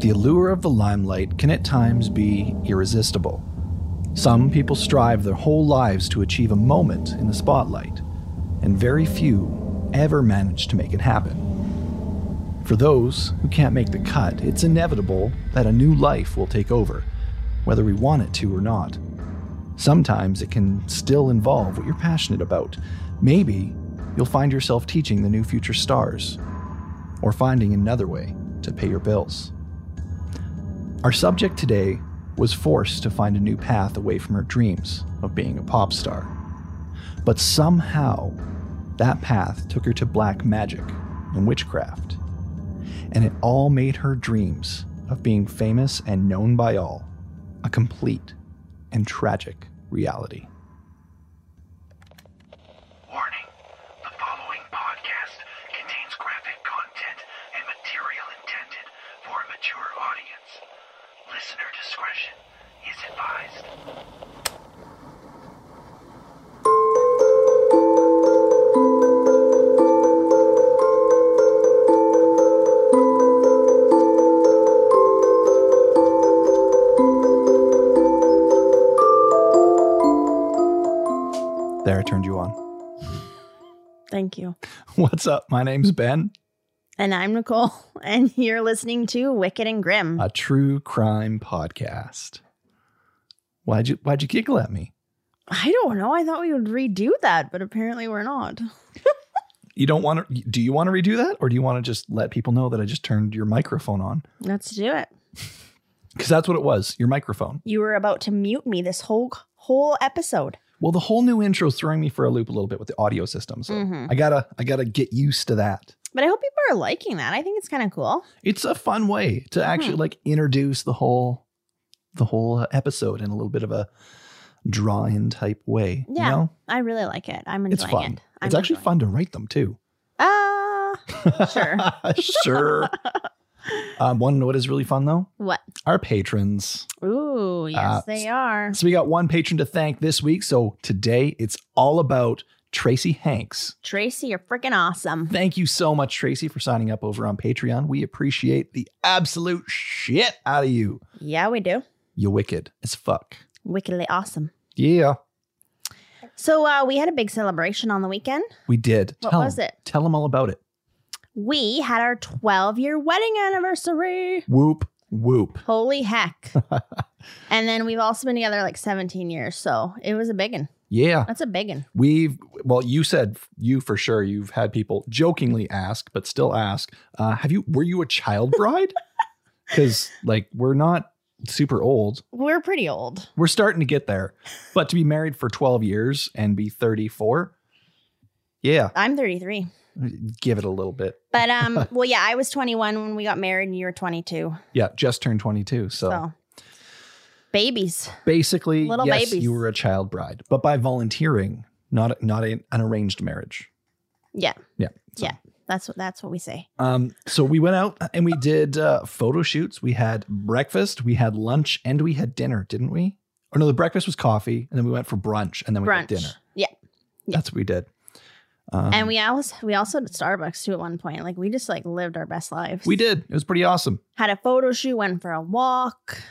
The allure of the limelight can at times be irresistible. Some people strive their whole lives to achieve a moment in the spotlight, and very few ever manage to make it happen. For those who can't make the cut, it's inevitable that a new life will take over, whether we want it to or not. Sometimes it can still involve what you're passionate about. Maybe you'll find yourself teaching the new future stars, or finding another way to pay your bills. Our subject today was forced to find a new path away from her dreams of being a pop star. But somehow, that path took her to black magic and witchcraft. And it all made her dreams of being famous and known by all a complete and tragic reality. Advised. There, I turned you on. Thank you. What's up? My name's Ben, And I'm Nicole, and you're listening to Wicked and Grim. a true crime podcast. Why'd you why'd you giggle at me? I don't know. I thought we would redo that, but apparently we're not. You don't want to do you want to redo that or do you want to just let people know that I just turned your microphone on? Let's do it. Cuz that's what it was, your microphone. You were about to mute me this whole whole episode. Well, the whole new intro is throwing me for a loop a little bit with the audio system. So Mhm. I got to I got to get used to that. But I hope people are liking that. I think it's kind of cool. It's a fun way to actually like introduce the whole the whole episode in a little bit of a draw-in type way, Yeah. you know? I really like it. I'm It's enjoying fun. it. I'm it's actually fun to write them too. it. Uh, Sure. sure. um, to know what is really fun though? what? Our patrons. Ooh, yes, Uh, they are. So we got one patron to thank this week. So today it's all about Tracy Hanks. Tracy, you're freaking awesome. Thank you so much, Tracy, for signing up over on Patreon. We appreciate the absolute shit out of you. Yeah, we do. You wicked as fuck. Wickedly awesome. Yeah, So uh, we had a big celebration on the weekend. we did. What Tell was 'em. it? Tell them all about it. We had our 12 year wedding anniversary. Whoop, whoop. Holy heck. and then we've also been together like 17 years. So it was a big one. Yeah. That's a big one. We've, well, you said you for sure. You've had people jokingly ask, but still ask, uh, have you, were you a child bride? Because, like, we're not super old. We're pretty old. We're starting to get there. But to be married for 12 years and be 34, yeah, I'm 33. give it a little bit. But um, well, yeah, I was 21 when we got married, and you were 22. Yeah, just turned 22. So, So, babies. basically, Little yes, babies. you were a child bride, but by volunteering, not not a, an arranged marriage. Yeah, Yeah. so- Yeah. That's what that's what we say. Um, so we went out and we did uh, photo shoots. We had breakfast, we had lunch, and we had dinner, didn't we? Or no, the breakfast was coffee, and then we went for brunch, and then we Brunch. had dinner. Yeah. Yeah. That's what we did. Um, And we also we also did Starbucks too at one point. Like we just like lived our best lives. we did. It was pretty awesome. had a photo shoot, went for a walk.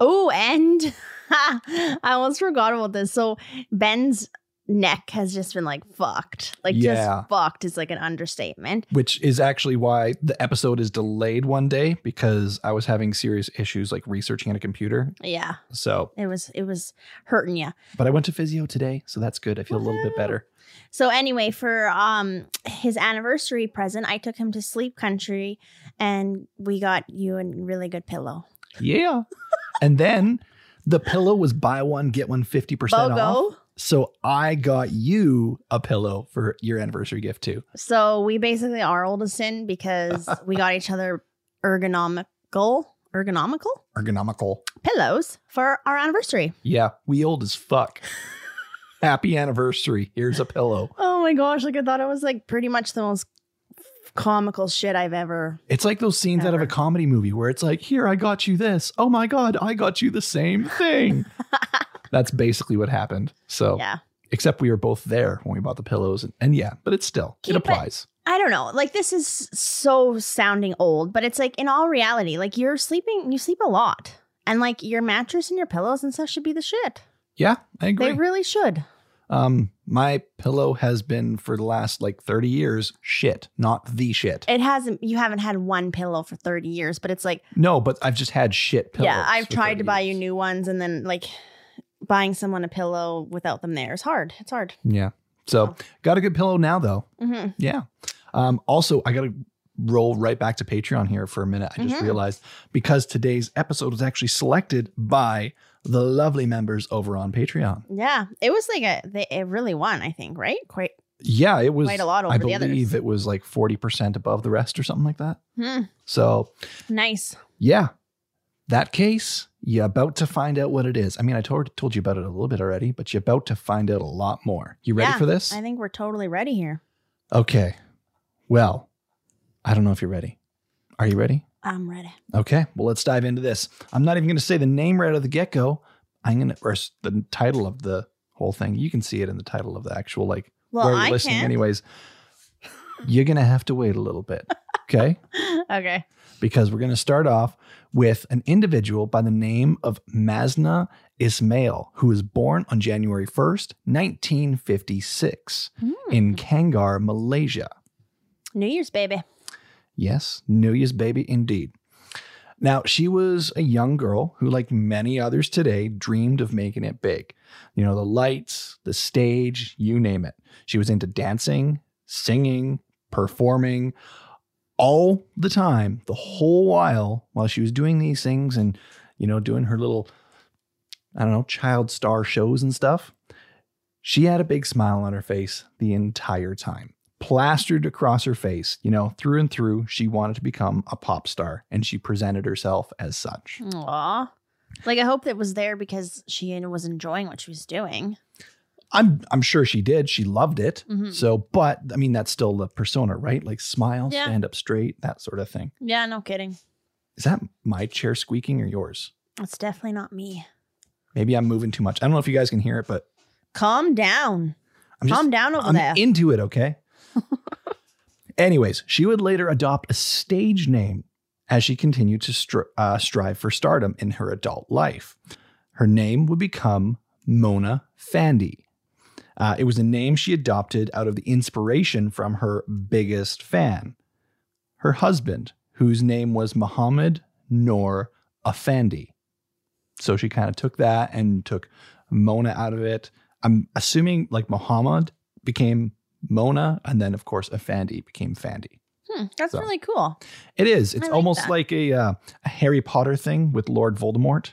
Oh, and I almost forgot about this. So Ben's neck has just been like fucked. Like Yeah. just fucked is like an understatement. Which is actually why the episode is delayed one day because I was having serious issues like researching on a computer. Yeah. So, It was it was hurting you. but I went to physio today, so that's good. I feel a little bit better. So anyway, for um his anniversary present, I took him to Sleep Country and we got you a really good pillow. Yeah. and then the pillow was buy one, get one 50% off. So I got you a pillow for your anniversary gift too. So we basically are old as sin because we got each other ergonomical ergonomical Ergonomical. pillows for our anniversary. Yeah, we old as fuck. Happy anniversary. Here's a pillow. Oh my gosh, like I thought it was like pretty much the most comical shit I've ever. It's like those scenes out of a comedy movie where it's like, here, I got you this. Oh my God, I got you the same thing. That's basically what happened. So Yeah. Except we were both there when we bought the pillows, and, and yeah, but it's still Keep it it- applies. I don't know. Like this is so sounding old, but it's like in all reality, like you're sleeping, you sleep a lot, and like your mattress and your pillows and stuff should be the shit. Yeah, I agree. They really should. um, my pillow has been for the last like thirty years shit, not the shit. It hasn't. You haven't had one pillow for thirty years, but it's like no, but I've just had shit pillows. yeah. I've tried 30 to buy you new ones, and then like buying someone a pillow without them there is hard. It's hard. Yeah. So got a good pillow now though. hmm Yeah. Um, also, I got to roll right back to Patreon here for a minute. I just Mhm. realized because today's episode was actually selected by the lovely members over on Patreon. Yeah, it was like a. They, it really won. I think right. Quite. Yeah, it was Quite a lot over I the believe others. it was like 40% above the rest or something like that. Hmm. So, Nice. yeah. That case, you're about to find out what it is. I mean, I told, told you about it a little bit already, but you're about to find out a lot more. You ready Yeah, for this? I think we're totally ready here. okay. Well, I don't know if you're ready. Are you ready? I'm ready. Okay, well, let's dive into this. I'm not even going to say the name right out of the get go. I'm going to, or the title of the whole thing. You can see it in the title of the actual, like, Well, where you're I listening, can. anyways. You're going to have to wait a little bit. Okay. okay. Because we're going to start off with an individual by the name of Maznah Ismail, who was born on January 1st, 1956, in hmm. Kangar, Malaysia. New Year's baby. Yes, New Year's baby indeed. Now, she was a young girl who, like many others today, dreamed of making it big. You know, the lights, the stage, you name it. She was into dancing, singing, performing all the time, the whole while, while she was doing these things and, you know, doing her little, I don't know, child star shows and stuff. She had a big smile on her face the entire time plastered across her face, you know, through and through. She wanted to become a pop star and she presented herself as such. Aw. Like I hope that was there because she was enjoying what she was doing. I'm I'm sure she did. She loved it. Mhm. So, but I mean that's still the persona, right? Like smile, Yeah. stand up straight, that sort of thing. Yeah, no kidding. Is that my chair squeaking or yours? It's definitely not me. Maybe I'm moving too much. I don't know if you guys can hear it, but Calm down. I'm just Calm down over I'm there. into it, okay? Anyways, she would later adopt a stage name as she continued to stri- uh, strive for stardom in her adult life. Her name would become Mona Fandey. Uh, it was a name she adopted out of the inspiration from her biggest fan, her husband, whose name was Muhammad Noor Afandi. So she kind of took that and took Mona out of it. I'm assuming like Muhammad became Mona, and then of course Afandi became Fandey. Hmm, that's So. really cool. It is. It's like almost that. like a, uh, a Harry Potter thing with Lord Voldemort.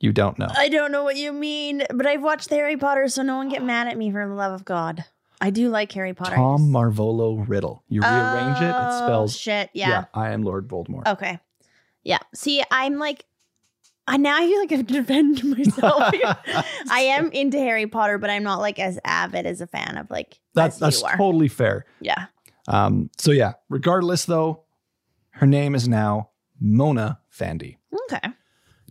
You don't know. I don't know what you mean, but I've watched Harry Potter, so no one get mad at me for the love of God. I do like Harry Potter. Tom Marvolo Riddle. You rearrange it, it Oh, spells. shit. Yeah. I am Lord Voldemort. Okay. Yeah. See, I'm like, I now I feel like I have to defend myself. I am into Harry Potter, but I'm not like as avid as a fan of like That's that's totally fair. yeah. Um, so yeah, regardless though, her name is now Mona Fandey. Okay.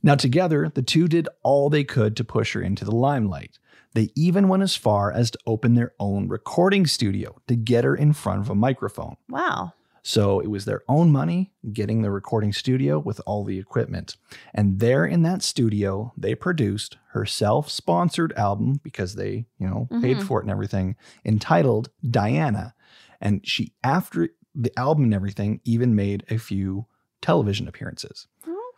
Now, together, the two did all they could to push her into the limelight. They even went as far as to open their own recording studio to get her in front of a microphone. Wow. So it was their own money getting the recording studio with all the equipment. And there in that studio, they produced her self sponsored album because they, you know, paid Mhm. for it and everything, entitled Diana. And she, after the album and everything, even made a few television appearances.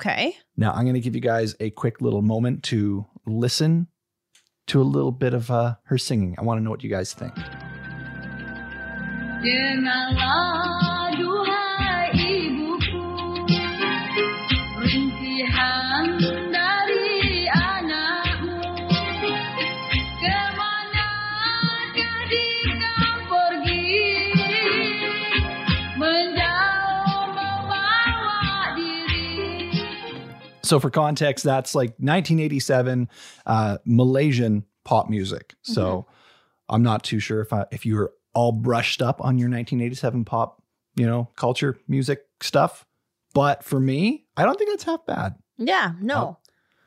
Okay. Now, I'm going to give you guys a quick little moment to listen to a little bit of uh, her singing. I want to know what you guys think. So, for context, that's like 1987 uh, Malaysian pop music. So, I'm not too sure if I, if you were all brushed up on your 1987 pop, you know, culture music stuff. But for me, I don't think that's half bad. Yeah, no. Oh.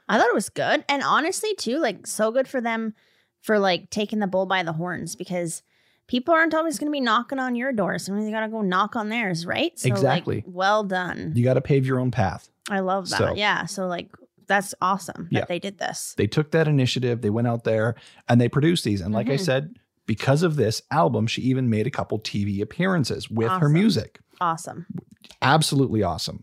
I thought it was good. And honestly, too, like so good for them for like taking the bull by the horns because people aren't always going to be knocking on your door. Sometimes you got to go knock on theirs, right? So, like, Exactly. well done. You got to pave your own path. I love that. So- yeah. So, like, that's awesome that Yeah. they did this. They took that initiative, they went out there and they produced these. And like I Mhm. said, because of this album, she even made a couple TV appearances with her music. Awesome. absolutely awesome.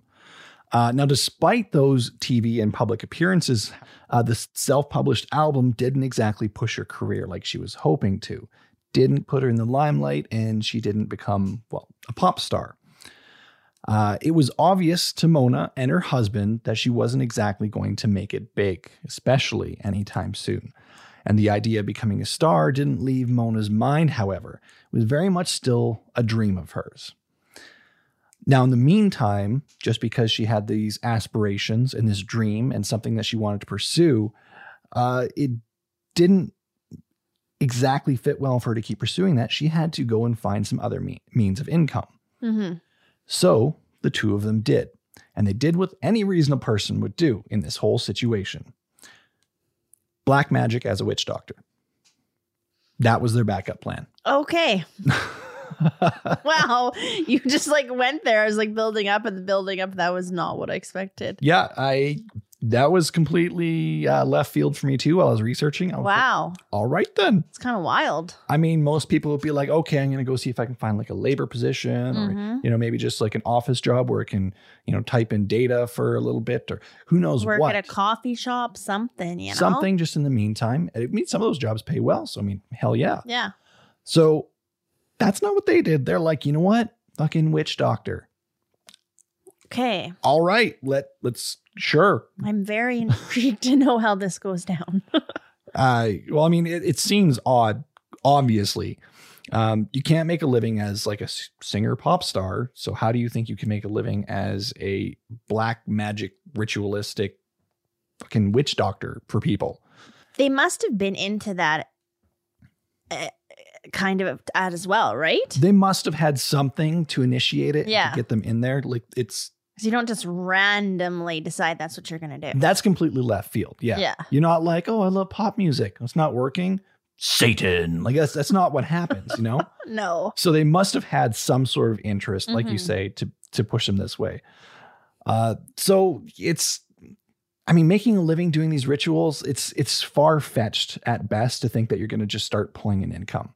Uh, now, despite those TV and public appearances, uh, the self published album didn't exactly push her career like she was hoping to. Didn't put her in the limelight, and she didn't become, well, a pop star. Uh, it was obvious to Mona and her husband that she wasn't exactly going to make it big, especially anytime soon. And the idea of becoming a star didn't leave Mona's mind, however. It was very much still a dream of hers. Now, in the meantime, just because she had these aspirations and this dream and something that she wanted to pursue, uh, it didn't exactly fit well for her to keep pursuing that. She had to go and find some other me- means of income. hmm So the two of them did. And they did what any reasonable person would do in this whole situation black magic as a witch doctor. That was their backup plan. Okay. wow. You just like went there. I was like building up and building up. That was not what I expected. Yeah, I that was completely uh, left field for me too while I was researching. I was like, Wow. All right then. It's kind of wild. I mean, most people would be like, okay, I'm going to go see if I can find like a labor position or, Mhm. you know, maybe just like an office job where I can, you know, type in data for a little bit or who knows Work what. at a coffee shop, something, you know? Something just in the meantime. I mean, some of those jobs pay well. So, I mean, hell yeah. Yeah. So that's not what they did. They're like, you know what? Fucking witch doctor. Okay. All right. Let, let's, sure. I'm very intrigued to know how this goes down. Uh, well, I mean, it, it seems odd, obviously. Um, you can't make a living as like a singer pop star. So how do you think you can make a living as a black magic ritualistic fucking witch doctor for people? they must have been into that uh, kind of ad as well, right? They must have had something to initiate it Yeah. to get them in there. Like it's Because you don't just randomly decide that's what you're going to do. that's completely left field. Yeah. Yeah. You're not like, oh, I love pop music. It's not working. Satan. Like that's that's not what happens, you know? no. So they must have had some sort of interest, like you Mhm. say, to to push them this way. Uh, so it's, I mean, making a living doing these rituals, it's it's far fetched at best to think that you're going to just start pulling an income.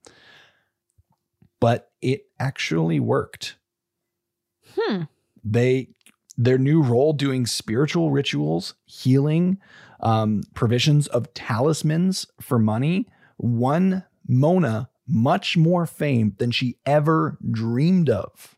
But it actually worked. Hmm. They their new role doing spiritual rituals, healing, um, provisions of talismans for money won Mona much more fame than she ever dreamed of.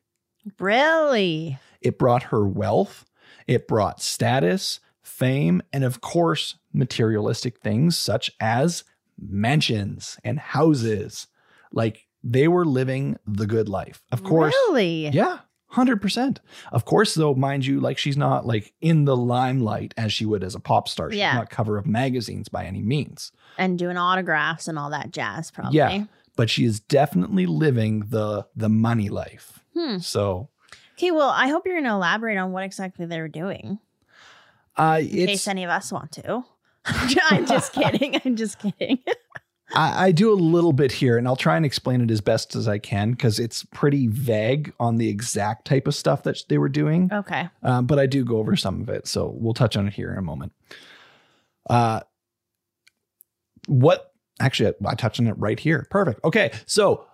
Really? It brought her wealth, it brought status, fame, and of course, materialistic things such as mansions and houses. Like they were living the good life. Of course. Really? Yeah. 100%. Of course, though, mind you, like she's not like in the limelight as she would as a pop star. She's Yeah. not cover of magazines by any means. And doing autographs and all that jazz, probably. Yeah. But she is definitely living the the money life. Hmm. So Okay, well, I hope you're going to elaborate on what exactly they were doing uh in it's case any of us want to. I'm just kidding. I'm just kidding. I, I do a little bit here and I'll try and explain it as best as I can because it's pretty vague on the exact type of stuff that they were doing. okay. um, but I do go over some of it. So we'll touch on it here in a moment. Uh, what actually, I, I touched on it right here. Perfect. Okay. So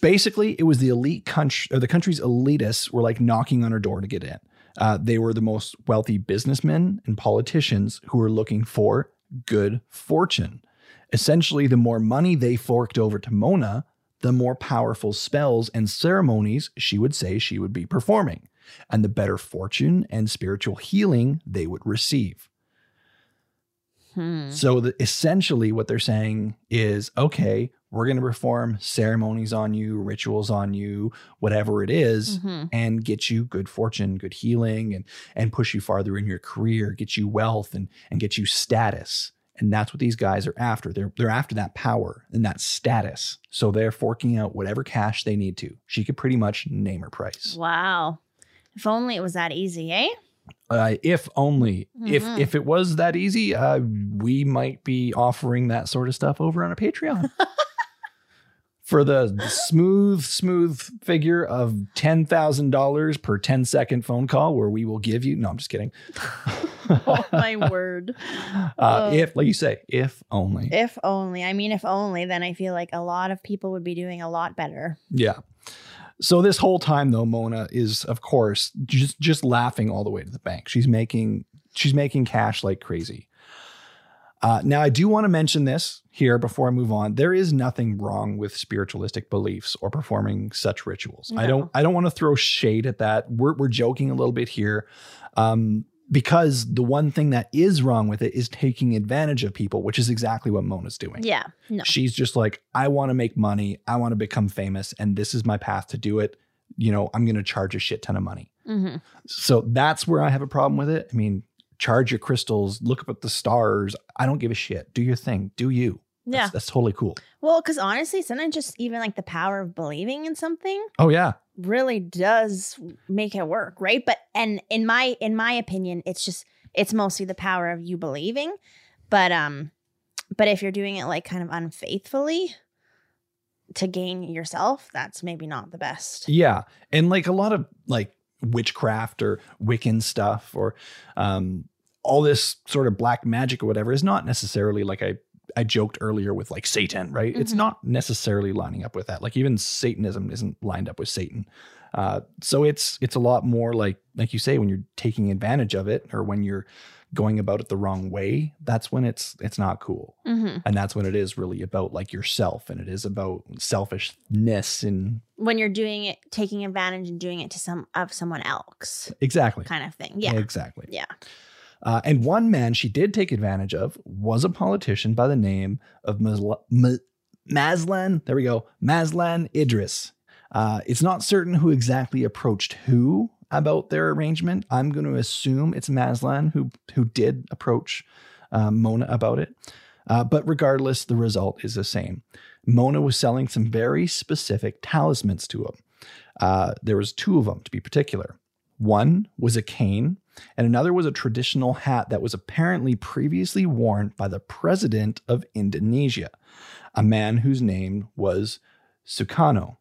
basically, it was the elite country or the country's elitists were like knocking on her door to get in. Uh, they were the most wealthy businessmen and politicians who were looking for good fortune. Essentially, the more money they forked over to Mona, the more powerful spells and ceremonies she would say she would be performing, and the better fortune and spiritual healing they would receive. Hmm. So, the, essentially, what they're saying is okay, We're going to perform ceremonies on you, rituals on you, whatever it is, Mhm. and get you good fortune, good healing, and and push you farther in your career, get you wealth, and and get you status. And that's what these guys are after. They're they're after that power and that status. So they're forking out whatever cash they need to. She could pretty much name her price. Wow. If only it was that easy, eh? Uh, if only if Mhm. if it was that easy, uh, we might be offering that sort of stuff over on a Patreon. For the smooth, smooth figure of ten thousand dollars per 10 second phone call, where we will give you. No, I'm just kidding. Oh my word. Uh, if, like you say, if only. If only. I mean, if only, then I feel like a lot of people would be doing a lot better. Yeah. So this whole time though, Mona is of course just just laughing all the way to the bank. She's making she's making cash like crazy. Uh, now I do want to mention this here before I move on. There is nothing wrong with spiritualistic beliefs or performing such rituals. I don't I don't want to throw shade at that. We're we're joking a little bit here. Um, because the one thing that is wrong with it is taking advantage of people, which is exactly what Mona's doing. Yeah. No. She's just like, I want to make money. I want to become famous. And this is my path to do it. You know, I'm going to charge a shit ton of money. hmm So that's where I have a problem with it. I mean, charge your crystals, look up at the stars. I don't give a shit. Do your thing. Do you. Yeah. That's, that's totally cool. Well, because honestly, sometimes just even like the power of believing in something Oh, yeah. really does make it work, right? But and in my in my opinion, it's just it's mostly the power of you believing. But um, but if you're doing it like kind of unfaithfully to gain yourself, that's maybe not the best. Yeah. And like a lot of like witchcraft or Wiccan stuff or um, all this sort of black magic or whatever is not necessarily like I, I joked earlier with like Satan, right? It's Mhm. not necessarily lining up with that. Like even Satanism isn't lined up with Satan. Uh, so it's it's a lot more like like you say when you're taking advantage of it or when you're going about it the wrong way. That's when it's it's not cool hmm and that's when it is really about like yourself and it is about selfishness and When you're doing it, taking advantage and doing it to some of someone else, exactly kind of thing. Yeah. exactly Yeah. uh, and one man she did take advantage of was a politician by the name of Masla- Ma- Mazlan there we go Mazlan Idris uh, it's not certain who exactly approached who about their arrangement. I'm going to assume it's Mazlan who who did approach uh, Mona about it. Uh, but regardless the result is the same. Mona was selling some very specific talismans to him. Uh, there was two of them to be particular. One was a cane and another was a traditional hat that was apparently previously worn by the president of Indonesia, a man whose name was Sukarno.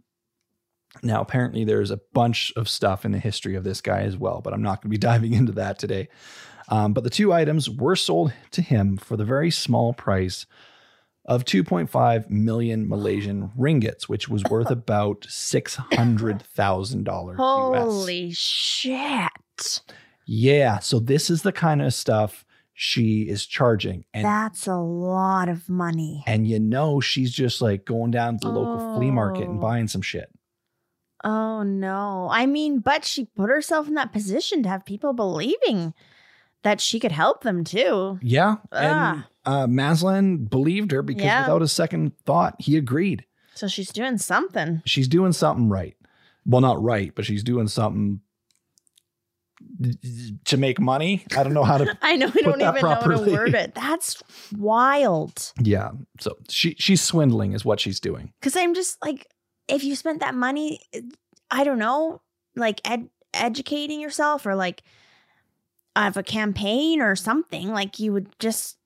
Now, apparently, there's a bunch of stuff in the history of this guy as well, but I'm not going to be diving into that today. Um, but the two items were sold to him for the very small price of 2.5 million Malaysian ringgits, which was worth about $600,000 Holy shit. Yeah. So this is the kind of stuff she is charging. And That's a lot of money. and you know she's just like going down to the local flea market and Oh. buying some shit. Oh no. I mean, but she put herself in that position to have people believing that she could help them too. Yeah. And Ah. uh Maslin believed her because Yeah. without a second thought, he agreed. So she's doing something. She's doing something right. Well, not right, but she's doing something to make money. I don't know how to I know I don't that even know how properly. to word it. That's wild. Yeah. So she she's swindling is what she's doing. Cause I'm just like, if you spent that money, I don't know, like ed- educating yourself or like of a campaign or something, like you would just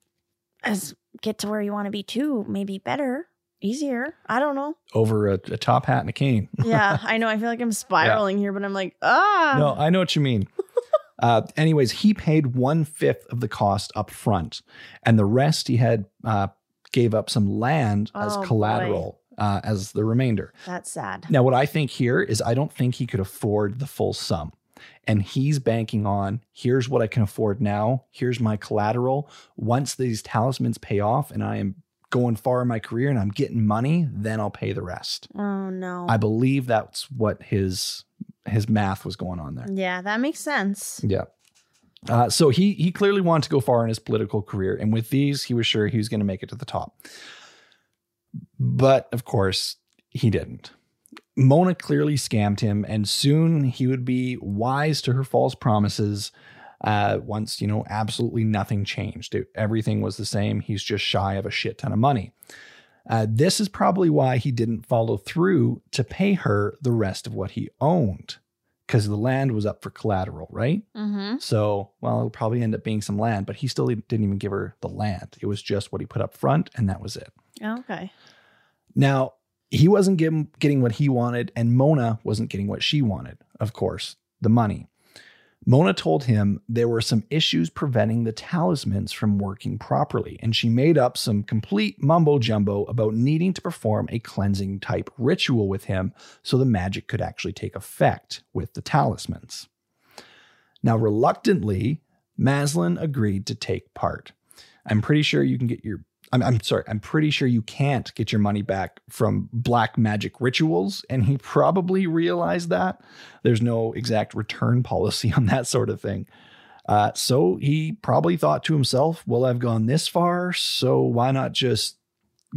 as get to where you want to be too, maybe better, easier. I don't know. Over a, a top hat and a cane. Yeah, I know. I feel like I'm spiraling here, but I'm like, ah. No, I know what you mean. uh, anyways, he paid one fifth of the cost up front, and the rest he had uh, gave up some land as Oh, boy. Uh, as the remainder. That's sad. Now, what I think here is I don't think he could afford the full sum. And he's banking on here's what I can afford now. Here's my collateral. Once these talismans pay off and I am going far in my career and I'm getting money, then I'll pay the rest. Oh no. I believe that's what his his math was going on there. yeah, that makes sense. Yeah. Uh, so he he clearly wanted to go far in his political career, and with these, he was sure he was going to make it to the top. But of course, he didn't. Mona clearly scammed him, and soon he would be wise to her false promises. Uh, once, you know, absolutely nothing changed. It- everything was the same. He's just shy of a shit ton of money. Uh, this is probably why he didn't follow through to pay her the rest of what he owned because the land was up for collateral, right? Mm-hmm. So, well, it'll probably end up being some land, but he still didn't even give her the land. It was just what he put up front, and that was it. Oh, okay. Now, he wasn't getting, getting what he wanted, and Mona wasn't getting what she wanted, of course, the money. Mona told him there were some issues preventing the talismans from working properly, and she made up some complete mumbo jumbo about needing to perform a cleansing type ritual with him so the magic could actually take effect with the talismans. Now, reluctantly, Maslin agreed to take part. I'm pretty sure you can get your I'm, I'm sorry, I'm pretty sure you can't get your money back from black magic rituals. And he probably realized that. There's no exact return policy on that sort of thing. Uh, so he probably thought to himself, well, I've gone this far, so why not just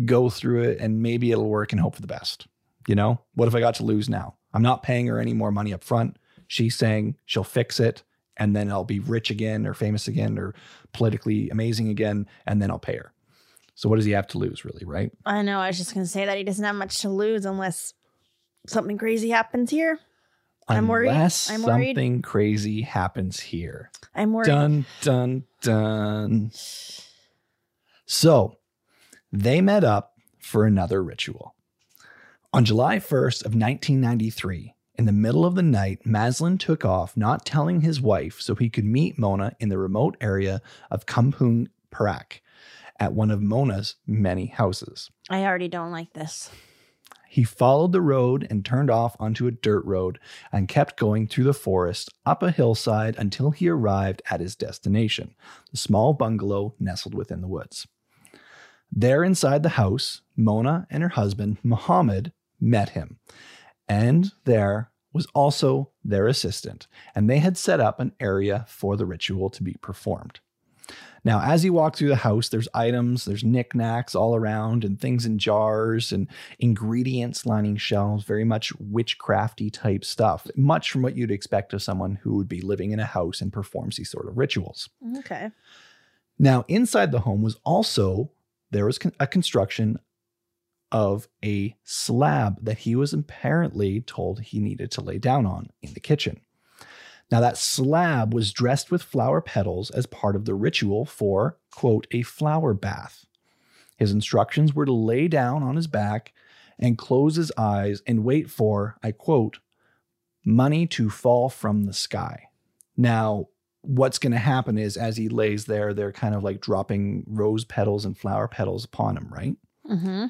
go through it and maybe it'll work and hope for the best? You know, what if I got to lose now? I'm not paying her any more money up front. She's saying she'll fix it and then I'll be rich again or famous again or politically amazing again, and then I'll pay her. So what does he have to lose, really, right? I know. I was just going to say that he doesn't have much to lose unless something crazy happens here. I'm worried. Unless I'm worried. something crazy happens here. I'm worried. Dun dun dun. So they met up for another ritual. On July 1st of 1993, in the middle of the night, Maslin took off, not telling his wife, so he could meet Mona in the remote area of Kampung Perak at one of Mona's many houses. I already don't like this. He followed the road and turned off onto a dirt road and kept going through the forest up a hillside until he arrived at his destination, the small bungalow nestled within the woods. There inside the house, Mona and her husband, Muhammad, met him. And there was also their assistant, and they had set up an area for the ritual to be performed. Now, as you walk through the house, there's items, there's knickknacks all around, and things in jars and ingredients lining shelves, very much witchcrafty type stuff, much from what you'd expect of someone who would be living in a house and performs these sort of rituals. Okay. Now, inside the home was also there was a construction of a slab that he was apparently told he needed to lay down on in the kitchen. Now, that slab was dressed with flower petals as part of the ritual for, quote, a flower bath. His instructions were to lay down on his back and close his eyes and wait for, I quote, money to fall from the sky. Now, what's going to happen is as he lays there, they're kind of like dropping rose petals and flower petals upon him, right? Mm-hmm.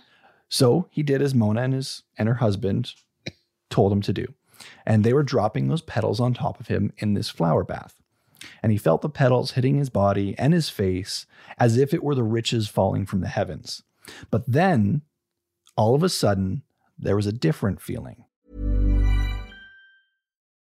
So he did as Mona and his and her husband told him to do. And they were dropping those petals on top of him in this flower bath. And he felt the petals hitting his body and his face as if it were the riches falling from the heavens. But then, all of a sudden, there was a different feeling.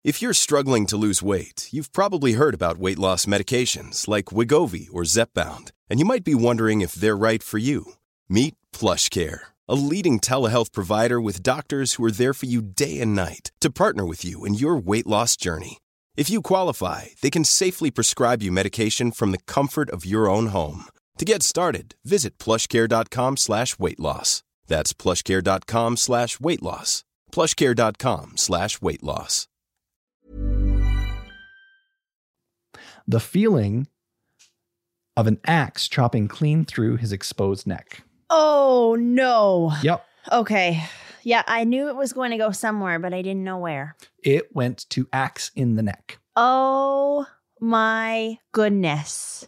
If you're struggling to lose weight, you've probably heard about weight loss medications like Wegovy or Zepbound, and you might be wondering if they're right for you. Meet PlushCare, a leading telehealth provider with doctors who are there for you day and night to partner with you in your weight loss journey. If you qualify, they can safely prescribe you medication from the comfort of your own home. To get started, visit plushcare.com slash weight loss. That's plushcare.com slash weight loss. plushcare.com slash weight loss. The feeling of an axe chopping clean through his exposed neck. Oh, no. Yep. Okay. Yeah, I knew it was going to go somewhere, but I didn't know where. It went to axe in the neck. Oh my goodness.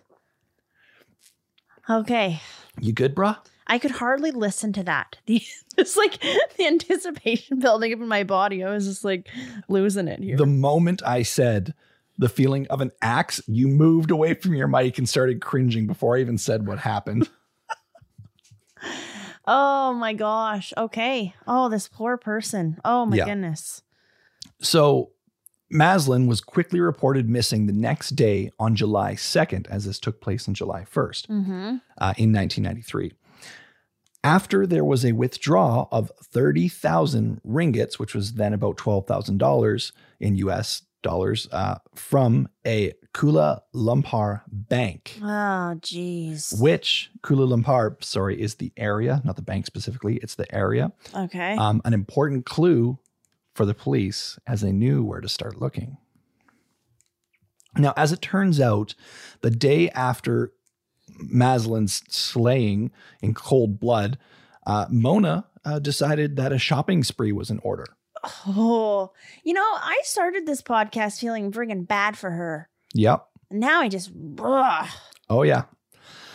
Okay. You good, bruh? I could hardly listen to that. The, it's like the anticipation building up in my body. I was just like losing it here. The moment I said the feeling of an axe, you moved away from your mic and started cringing before I even said what happened. oh my gosh. Okay. Oh, this poor person. Oh my Yeah. goodness. So Maslin was quickly reported missing the next day on July 2nd, as this took place on July 1st Mm-hmm. uh, in 1993. After there was a withdrawal of 30,000 ringgits, which was then about $12,000 in US dollars, uh, from a Kuala Lumpur bank, Oh, jeez. which Kuala Lumpur, sorry, is the area, not the bank specifically, it's the area. Okay. Um, an important clue for the police as they knew where to start looking. Now, as it turns out, the day after Maslin's slaying in cold blood, uh, Mona uh, decided that a shopping spree was in order. oh, you know, I started this podcast feeling friggin' bad for her. Yep. Now I just, ugh. Oh yeah.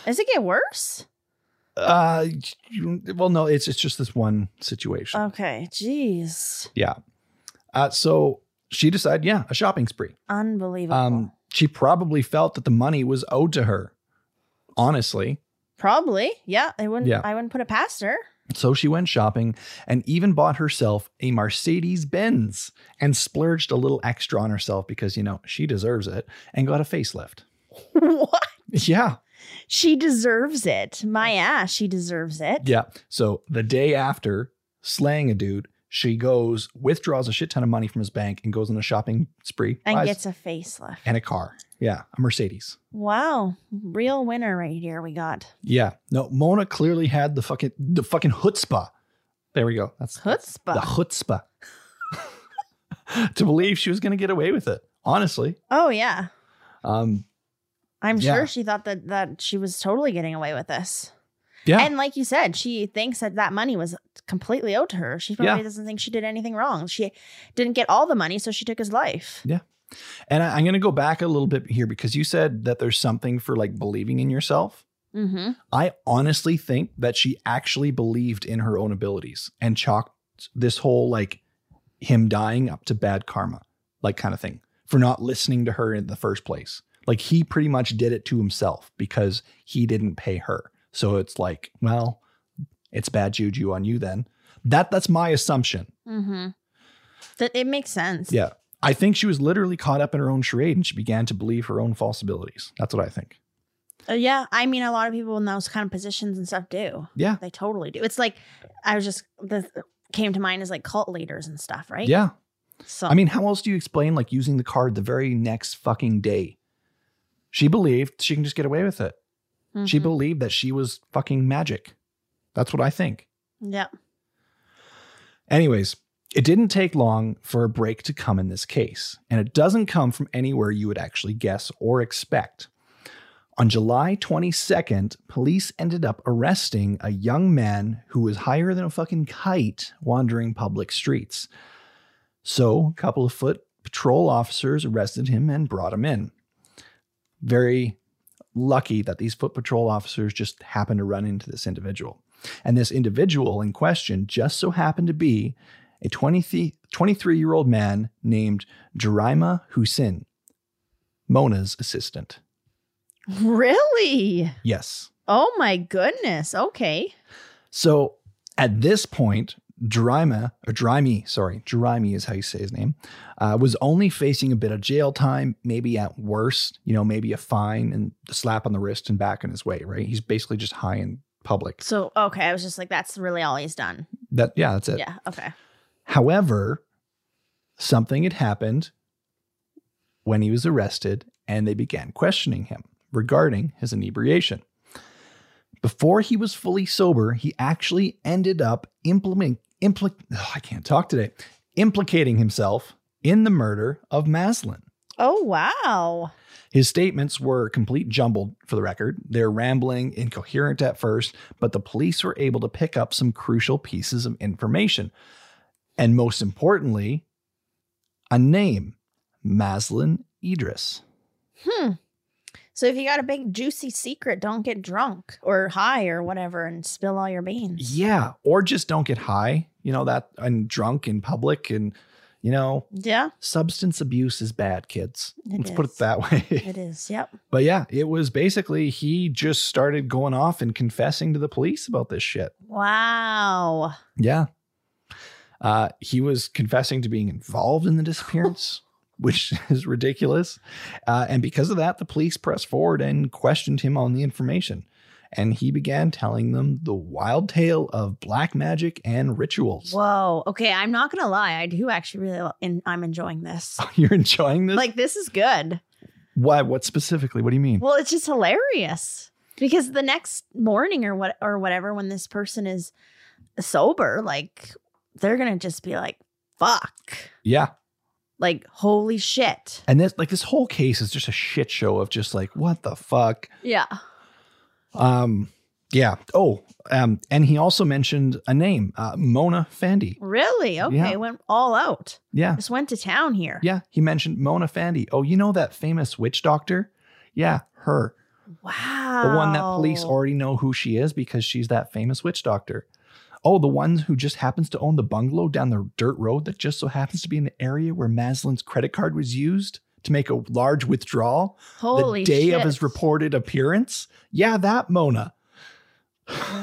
does it get worse? Uh, well, no, it's it's just this one situation. Okay, jeez, yeah. Uh, so she decided, yeah, a shopping spree. unbelievable. Um, she probably felt that the money was owed to her. Honestly, Probably, yeah. I wouldn't. Yeah. I wouldn't put it past her. So she went shopping and even bought herself a Mercedes Benz and splurged a little extra on herself because, you know, she deserves it and got a facelift. what? Yeah. She deserves it. My ass. She deserves it. Yeah. So the day after slaying a dude, she goes, withdraws a shit ton of money from his bank and goes on a shopping spree And buys- gets a facelift. and a car. Yeah. A Mercedes. Wow, real winner right here. We got Yeah. No, Mona clearly had the fucking, the fucking chutzpah. There we go. That's chutzpah. the chutzpah to believe she was going to get away with it. Honestly. oh yeah, Um, I'm Yeah. sure she thought that that she was totally getting away with this. yeah. And like you said, she thinks that that money was completely owed to her. She probably Yeah. doesn't think she did anything wrong. She didn't get all the money, so she took his life. And I, I'm going to go back a little bit here because you said that there's something for like believing in yourself. Mm-hmm. I honestly think that she actually believed in her own abilities and chalked this whole like him dying up to bad karma, like kind of thing, for not listening to her in the first place. Like he pretty much did it to himself because he didn't pay her. So it's like, well, it's bad juju on you then. That that's my assumption. Mm-hmm. That it makes sense. Yeah. I think she was literally caught up in her own charade and she began to believe her own false abilities. That's what I think. Uh, yeah. I mean, a lot of people in those kind of positions and stuff do. Yeah. They totally do. It's like I was just the came to mind as like cult leaders and stuff, right? Yeah. So I mean, how else do you explain like using the card the very next fucking day? She believed she can just get away with it. She mhm. believed that she was fucking magic. That's what I think. yeah. Anyways, it didn't take long for a break to come in this case, and it doesn't come from anywhere you would actually guess or expect. On July 22nd, police ended up arresting a young man who was higher than a fucking kite wandering public streets. So, a couple of foot patrol officers arrested him and brought him in. Very lucky that these foot patrol officers just happened to run into this individual. And this individual in question just so happened to be a 23 year old man named Jeraima Hussein, Mona's assistant. Really? Yes. Oh my goodness. Okay. So at this point, Jeraima, or Juraimi, sorry, Juraimi is how you say his name, uh, was only facing a bit of jail time, maybe at worst, you know, maybe a fine and a slap on the wrist and back on his way, right? He's basically just high in public. So okay, I was just like, that's really all he's done. That, yeah, that's it. Yeah. Okay. However, something had happened when he was arrested and they began questioning him regarding his inebriation. Before he was fully sober, he actually ended up implement, impli- ugh, I can't talk today, implicating himself in the murder of Maslin. Oh wow. His statements were complete jumbled for the record. They're rambling, incoherent at first, but the police were able to pick up some crucial pieces of information. And most importantly, a name Maslin Idris. Hmm. So if you got a big juicy secret, don't get drunk or high or whatever and spill all your beans. Yeah. Or just don't get high, you know, that and drunk in public. And, you know, Yeah, substance abuse is bad, kids. It Let's put it that way. it is. Yep. But yeah, it was basically he just started going off and confessing to the police about this shit. Wow. Yeah. Uh, he was confessing to being involved in the disappearance, which is ridiculous. Uh, and because of that, the police pressed forward and questioned him on the information. and he began telling them the wild tale of black magic and rituals. Whoa. Okay, I'm not gonna lie. I do actually really, and I'm enjoying this. You're enjoying this? Like this is good. Why? What specifically? What do you mean? Well, it's just hilarious because the next morning or what or whatever, when this person is sober, like they're gonna just be like, "Fuck." yeah. Like, holy shit. And this, like, this whole case is just a shit show of just like, what the fuck? Yeah. Um, yeah. Oh, um, and he also mentioned a name, uh, Mona Fandey. Really? Okay. Yeah. Went all out. Yeah. Just went to town here. Yeah. He mentioned Mona Fandey. Oh, you know that famous witch doctor? Yeah, her. Wow. The one that police already know who she is because she's that famous witch doctor. Oh, the one who just happens to own the bungalow down the dirt road that just so happens to be in the area where Mazlan's credit card was used to make a large withdrawal Holy the day of his reported appearance. Yeah, that Mona.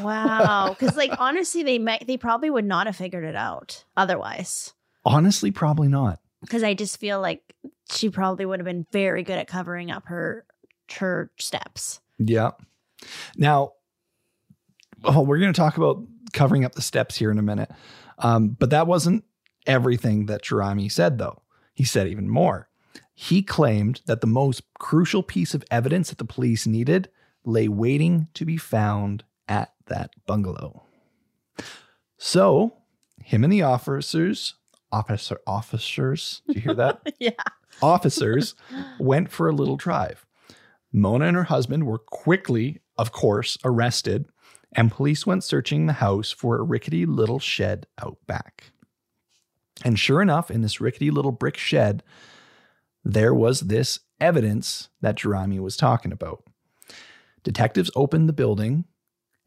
Wow. Because like honestly, they might they probably would not have figured it out otherwise. Honestly, probably not. Because I just feel like she probably would have been very good at covering up her her steps. Yeah. Now, oh, we're going to talk about covering up the steps here in a minute. Um, but that wasn't everything that Juraimi said, though. He said even more. He claimed that the most crucial piece of evidence that the police needed lay waiting to be found at that bungalow. So, him and the officers, officer, officers, do you hear that? yeah. officers went for a little drive. Mona and her husband were quickly, of course, arrested, and police went searching the house for a rickety little shed out back. And sure enough, in this rickety little brick shed, there was this evidence that Juraimi was talking about. Detectives opened the building,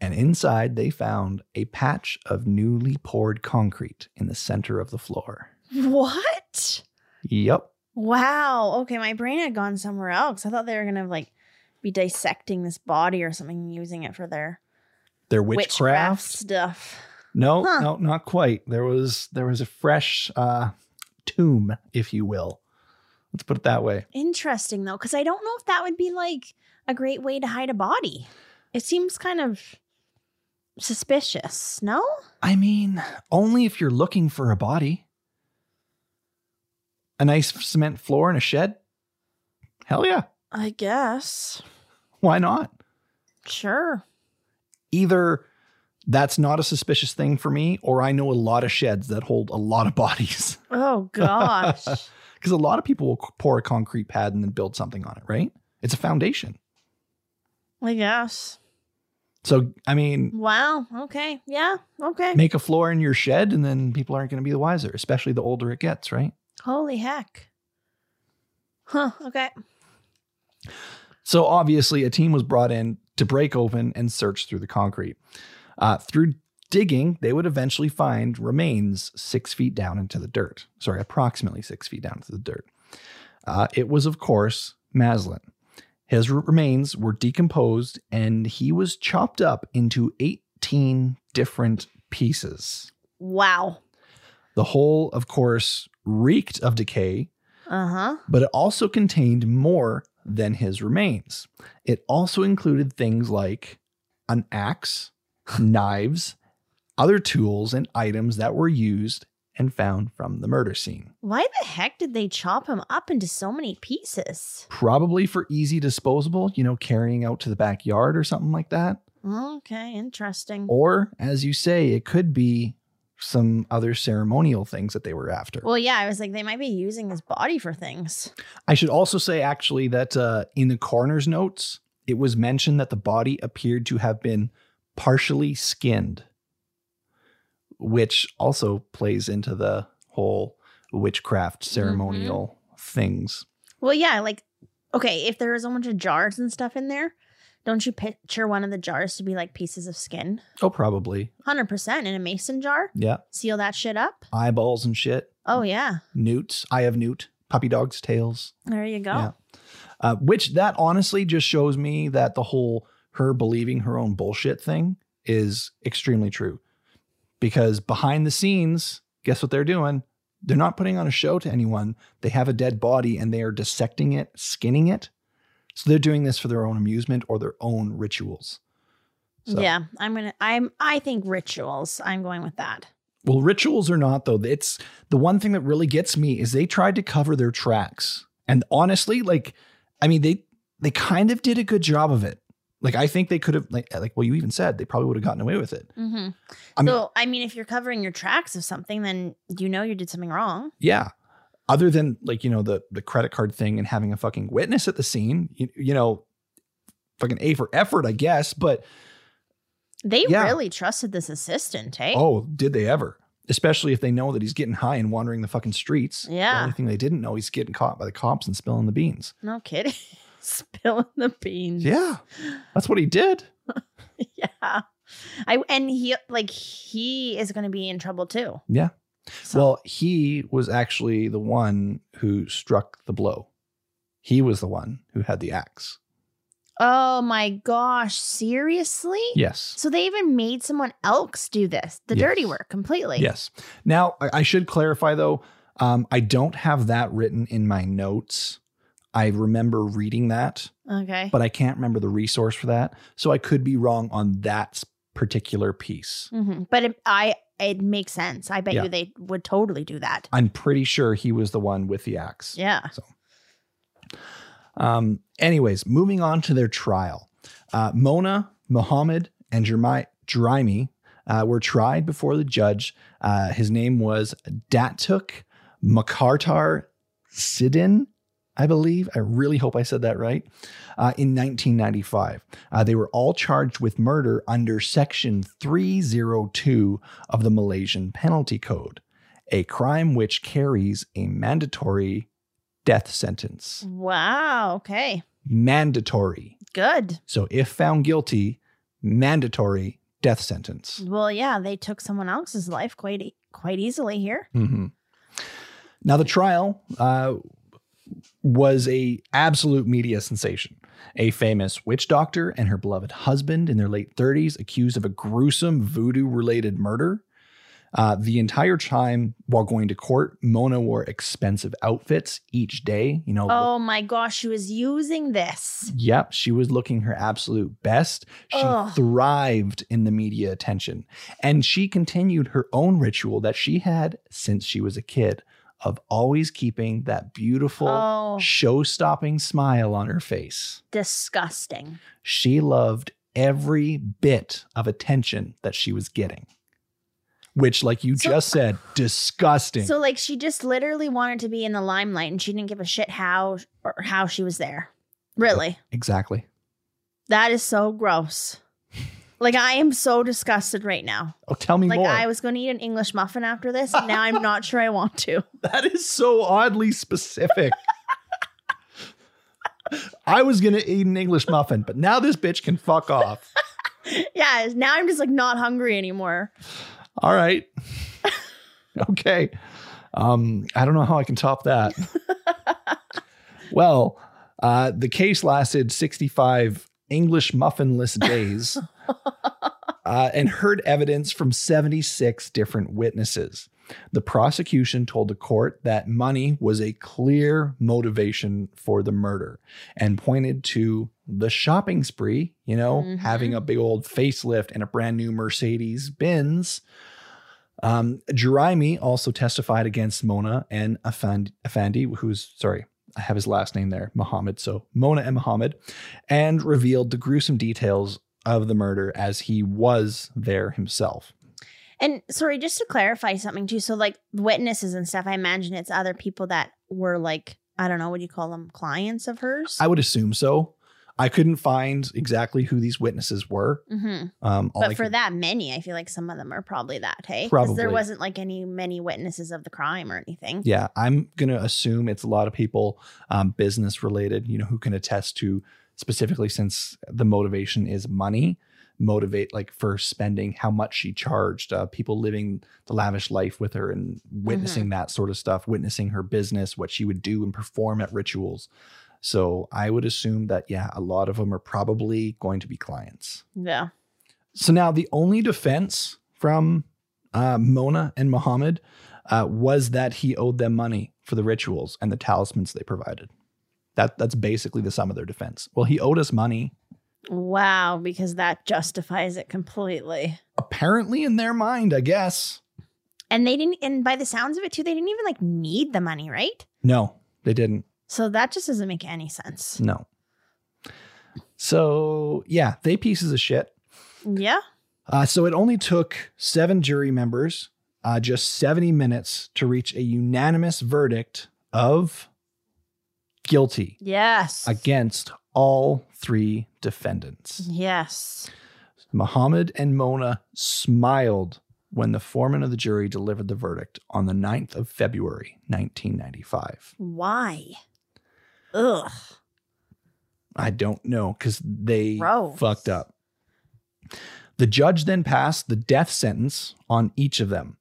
and inside they found a patch of newly poured concrete in the center of the floor. What? Yep. Wow. Okay, my brain had gone somewhere else. I thought they were gonna like be dissecting this body or something using it for their Their witchcraft, witchcraft. stuff. No, Huh. no, not quite. There was there was a fresh uh, tomb, if you will. Let's put it that way. Interesting though, because I don't know if that would be like a great way to hide a body. It seems kind of suspicious, no? I mean, only if you're looking for a body. A nice cement floor in a shed. Hell yeah. I guess. Why not? Sure. Either that's not a suspicious thing for me, or I know a lot of sheds that hold a lot of bodies. Oh gosh. Because a lot of people will pour a concrete pad and then build something on it, right? It's a foundation. I guess. So, I mean, Wow. Okay. Yeah. Okay. make a floor in your shed and then people aren't going to be the wiser, especially the older it gets, right? Holy heck. Huh. Okay. So obviously, a team was brought in to break open and search through the concrete. Uh, through digging, they would eventually find remains six feet down into the dirt. Sorry, approximately six feet down into the dirt. Uh, it was, of course, Mazlan. His remains were decomposed and he was chopped up into 18 different pieces. Wow. The whole, of course, reeked of decay Uh huh. but it also contained more than his remains. It also included things like an axe, knives, other tools, and items that were used and found from the murder scene. Why the heck did they chop him up into so many pieces? Probably for easy disposable, you know, carrying out to the backyard or something like that. Okay, interesting. Or, as you say, it could be some other ceremonial things that they were after. Well, yeah, I was like, they might be using his body for things. I should also say, actually, that uh, in the coroner's notes, it was mentioned that the body appeared to have been partially skinned, which also plays into the whole witchcraft ceremonial things. Well, yeah, like, okay, if there was a bunch of jars and stuff in there, don't you picture one of the jars to be like pieces of skin? Oh, probably. 100% in a mason jar? Yeah. Seal that shit up? Eyeballs and shit. Oh, yeah. Newts. Eye of newt. Puppy dog's tails. There you go. Yeah. Uh, which that honestly just shows me that the whole her believing her own bullshit thing is extremely true. Because behind the scenes, guess what they're doing? They're not putting on a show to anyone. They have a dead body and they are dissecting it, skinning it. So they're doing this for their own amusement or their own rituals. So. Yeah, I'm gonna. I'm. I think rituals. I'm going with that. Well, rituals or not, though, it's the one thing that really gets me is they tried to cover their tracks. And honestly, like, I mean, they they kind of did a good job of it. Like, I think they could have, like, like well, you even said they probably would have gotten away with it. Mm-hmm. I mean, so, I mean, if you're covering your tracks of something, then you know you did something wrong. yeah. Other than like you know the the credit card thing and having a fucking witness at the scene, you, you know, fucking a for effort, I guess. But They Yeah. really trusted this assistant, hey? oh, did they ever? Especially if they know that he's getting high and wandering the fucking streets. yeah The only thing they didn't know, he's getting caught by the cops and spilling the beans. No kidding. Spilling the beans. Yeah, that's what he did. yeah. I and he like he is going to be in trouble too. Yeah. So, Well, he was actually the one who struck the blow. He was the one who had the axe. oh my gosh, seriously? Yes. So they even made someone else do this, the Yes. dirty work completely. Yes. Now, I, should clarify though, um, I don't have that written in my notes. I remember reading that, Okay. but I can't remember the resource for that. So I could be wrong on that particular piece. hmm But I it makes sense. I bet Yeah. you they would totally do that. I'm pretty sure he was the one with the axe. Yeah. So, Um, anyways, moving on to their trial. Uh, Mona, Muhammad, and Jermi- Juraimi uh, were tried before the judge. Uh, his name was Datuk Mokhtar Sidin, I believe. I really hope I said that right. Uh, in 1995, uh, they were all charged with murder under Section 302 of the Malaysian Penalty Code, a crime which carries a mandatory death sentence. Wow. Okay. Mandatory. Good. So if found guilty, mandatory death sentence. Well, yeah, they took someone else's life quite e- quite easily here. hmm Now the trial uh, was a absolute media sensation. A famous witch doctor and her beloved husband in their late 30s accused of a gruesome voodoo related murder. Uh, the entire time while going to court, Mona wore expensive outfits each day. You know, Oh my gosh, she was using this. Yep, she was looking her absolute best. She Ugh. thrived in the media attention. And she continued her own ritual that she had since she was a kid of always keeping that beautiful, Oh. show stopping smile on her face. Disgusting. She loved every bit of attention that she was getting, which, like you So- just said, disgusting. So like she just literally wanted to be in the limelight and she didn't give a shit how or how she was there. Really? exactly. That is so gross. Like I am so disgusted right now. Oh, tell me Like more. I was going to eat an English muffin after this. and Now I'm not sure I want to. That is so oddly specific. I was gonna eat an English muffin, but now this bitch can fuck off. Yeah, now I'm just like not hungry anymore. All right. okay. Um, I don't know how I can top that. well, uh, the case lasted 65 English muffinless days uh, and heard evidence from 76 different witnesses. The prosecution told the court that money was a clear motivation for the murder and pointed to the shopping spree, you know, Mhm. having a big old facelift and a brand new Mercedes Benz. Um, Juraimi also testified against Mona and Afandi, Afandi, who's, sorry, I have his last name there, Muhammad. So Mona and Muhammad, and revealed the gruesome details of the murder as he was there himself. And sorry, just to clarify something too. So like witnesses and stuff, I imagine it's other people that were like, I don't know, what do you call them? Clients of hers? I would assume so. I couldn't find exactly who these witnesses were. hmm Um, But I for could- that many, I feel like some of them are probably that, hey? Because there wasn't like any many witnesses of the crime or anything. Yeah, I'm gonna assume it's a lot of people, um, business related. You know, who can attest to specifically since the motivation is money, motivate like for spending how much she charged. Uh, people living the lavish life with her and witnessing that sort of stuff, witnessing her business, what she would do and perform at rituals. So I would assume that yeah, a lot of them are probably going to be clients. Yeah. So now the only defense from uh, Mona and Muhammad uh, was that he owed them money for the rituals and the talismans they provided. That that's basically the sum of their defense. Well, he owed us money. Wow, because that justifies it completely. Apparently, in their mind, I guess. And they didn't, and by the sounds of it too, they didn't even like need the money, right? No, they didn't. So that just doesn't make any sense. No. So, yeah, they pieces of shit. Yeah. Uh, so it only took seven jury members uh, just 70 minutes to reach a unanimous verdict of guilty Yes. against all three defendants. yes. Muhammad and Mona smiled when the foreman of the jury delivered the verdict on the 9th of February, 1995. Why? Ugh. I don't know because they Gross. fucked up. The judge then passed the death sentence on each of them.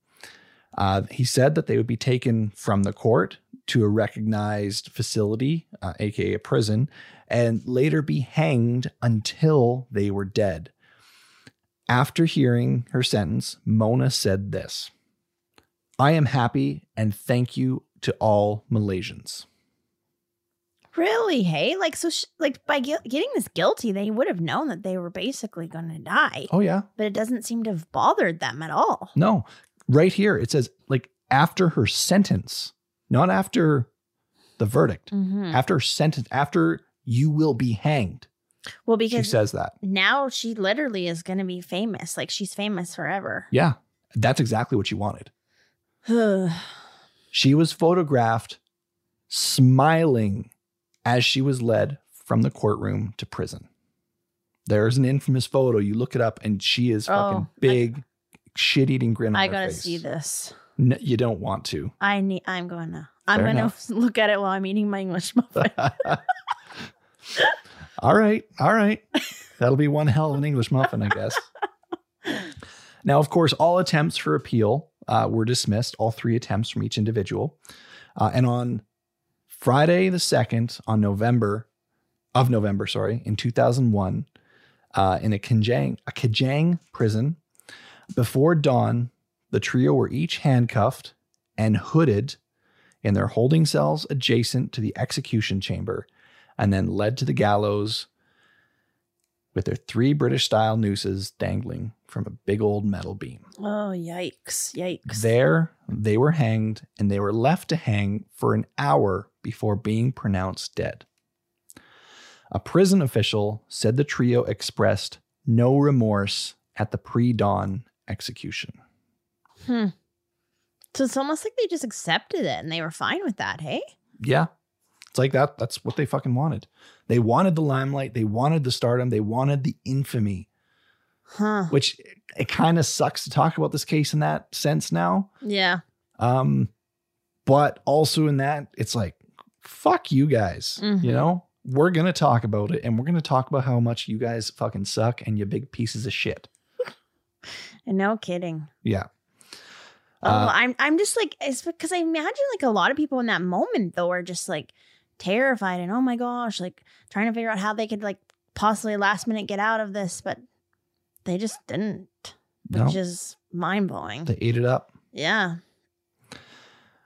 Uh, he said that they would be taken from the court to a recognized facility, uh, aka a prison, and later be hanged until they were dead. After hearing her sentence, Mona said this I am happy and thank you to all Malaysians. Really? Hey, like so, sh- like by gu- getting this guilty, they would have known that they were basically going to die, Oh, yeah. but it doesn't seem to have bothered them at all. No, right here it says like after her sentence, not after the verdict. Mhm. After sentence, after you will be hanged. Well, because She says that. now she literally is going to be famous. Like she's famous forever. Yeah, that's exactly what she wanted. She was photographed smiling as she was led from the courtroom to prison. There's an infamous photo. You look it up, and she is fucking Oh, I- big, shit eating grin. On I gotta face. see this. No, you don't want to. I need. I'm gonna. I'm gonna look at it while I'm eating my English muffin. all right, all right. That'll be one hell of an English muffin, I guess. now, of course, all attempts for appeal uh, were dismissed. All three attempts from each individual, uh, and on Friday the second, on November of November, sorry, in two thousand one, uh, in a Kajang a Kajang prison, before dawn, the trio were each handcuffed and hooded in their holding cells adjacent to the execution chamber and then led to the gallows with their three British style nooses dangling from a big old metal beam. oh yikes! Yikes! There, they were hanged and they were left to hang for an hour before being pronounced dead. A prison official said the trio expressed no remorse at the pre dawn execution. Hmm. So it's almost like they just accepted it and they were fine with that. Hey. Yeah. It's like that. That's what they fucking wanted. They wanted the limelight. They wanted the stardom. They wanted the infamy, Huh. which it kind of sucks to talk about this case in that sense now. Yeah. Um, but also in that, it's like, fuck you guys. Mhm. You know, we're going to talk about it and we're going to talk about how much you guys fucking suck and you big pieces of shit. And no kidding. Yeah. Oh, Uh, I'm I'm just like it's because I imagine like a lot of people in that moment though are just like terrified and oh my gosh, like trying to figure out how they could like possibly last minute get out of this, but they just didn't, no, which is mind blowing. they ate it up. Yeah.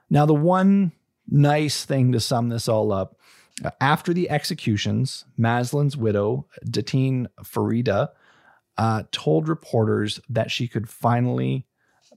Now, the one nice thing to sum this all up uh, after the executions, Mazlan's widow, Datin Farida, uh, told reporters that she could finally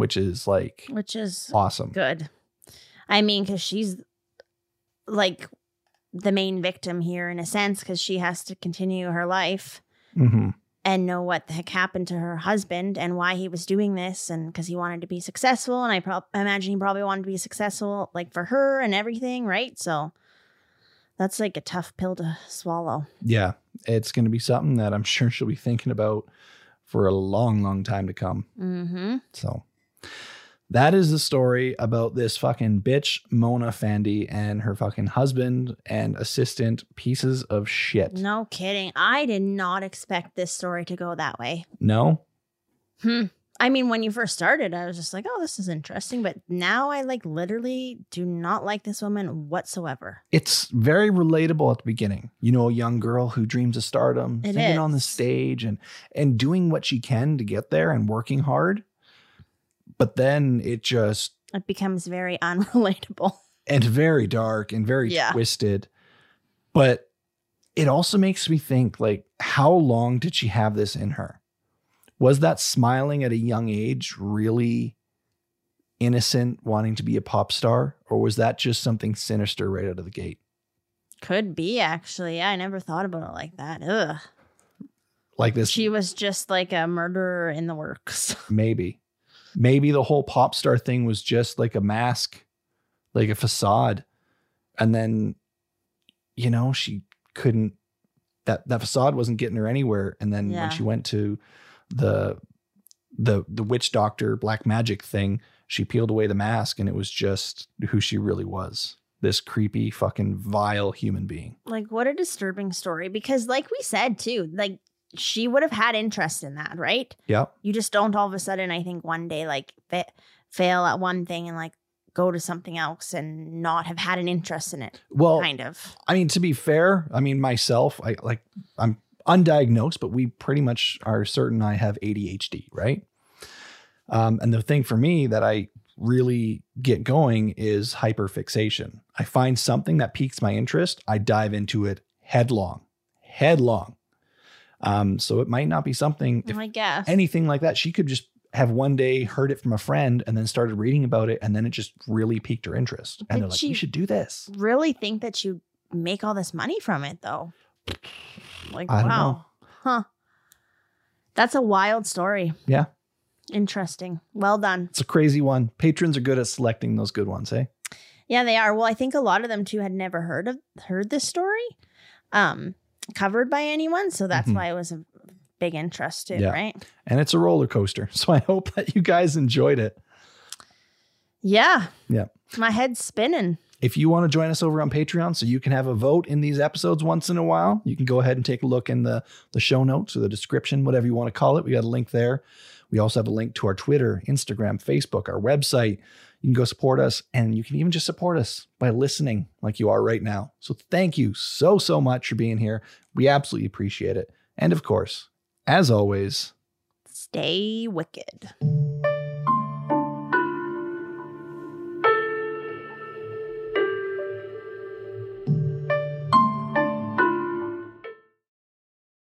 Which is like Which is awesome. good. I mean, because she's like the main victim here in a sense, because she has to continue her life hmm and know what the heck happened to her husband and why he was doing this and because he wanted to be successful and i prob- imagine he probably wanted to be successful like for her and everything right so that's like a tough pill to swallow Yeah, it's going to be something that I'm sure she'll be thinking about for a long, long time to come. Mm-hmm. So that is the story about this fucking bitch, Mona Fandey, and her fucking husband and assistant pieces of shit. No kidding. I did not expect this story to go that way. No? Hmm. I mean, when you first started, I was just like, oh, this is interesting. But now I like literally do not like this woman whatsoever. It's very relatable at the beginning. You know, a young girl who dreams of stardom, It singing on the stage and and doing what she can to get there and working hard. But then it just It becomes very unrelatable. and very dark and very Yeah. twisted. But it also makes me think like how long did she have this in her? Was that smiling at a young age really innocent wanting to be a pop star or was that just something sinister right out of the gate? Could be actually. I never thought about it like that. Ugh. Like this She was just like a murderer in the works. maybe. Maybe the whole pop star thing was just like a mask, like a facade. And then you know, she couldn't that that facade wasn't getting her anywhere and then Yeah. when she went to the the the witch doctor black magic thing, she peeled away the mask and it was just who she really was. This creepy fucking vile human being. like, what a disturbing story. Because, like we said too, like she would have had interest in that, right? Yep. You just don't all of a sudden, I think, one day like fa- fail at one thing and like go to something else and not have had an interest in it. Well, kind of. I mean, to be fair, I mean myself, I like I'm undiagnosed, but we pretty much are certain I have ADHD, right? Um, and the thing for me that I really get going is hyperfixation. I find something that piques my interest, I dive into it headlong, headlong. Um, so it might not be something I guess. anything like that. She could just have one day heard it from a friend and then started reading about it, and then it just really piqued her interest. And Did they're like, she- "You should do this." really think that you make all this money from it though. Like I wow. Huh. That's a wild story. Yeah. Interesting. Well done. It's a crazy one. Patrons are good at selecting those good ones, eh? Yeah, they are. Well, I think a lot of them too had never heard of heard this story um covered by anyone, so that's Mhm. why it was a big interest too, Yeah. right? And it's a roller coaster. So I hope that you guys enjoyed it. Yeah. Yeah. My head's spinning. If you want to join us over on Patreon so you can have a vote in these episodes once in a while, you can go ahead and take a look in the, the show notes or the description, whatever you want to call it. We got a link there. We also have a link to our Twitter, Instagram, Facebook, our website. You can go support us and you can even just support us by listening like you are right now. So thank you so, so much for being here. We absolutely appreciate it. And of course, as always, Stay wicked.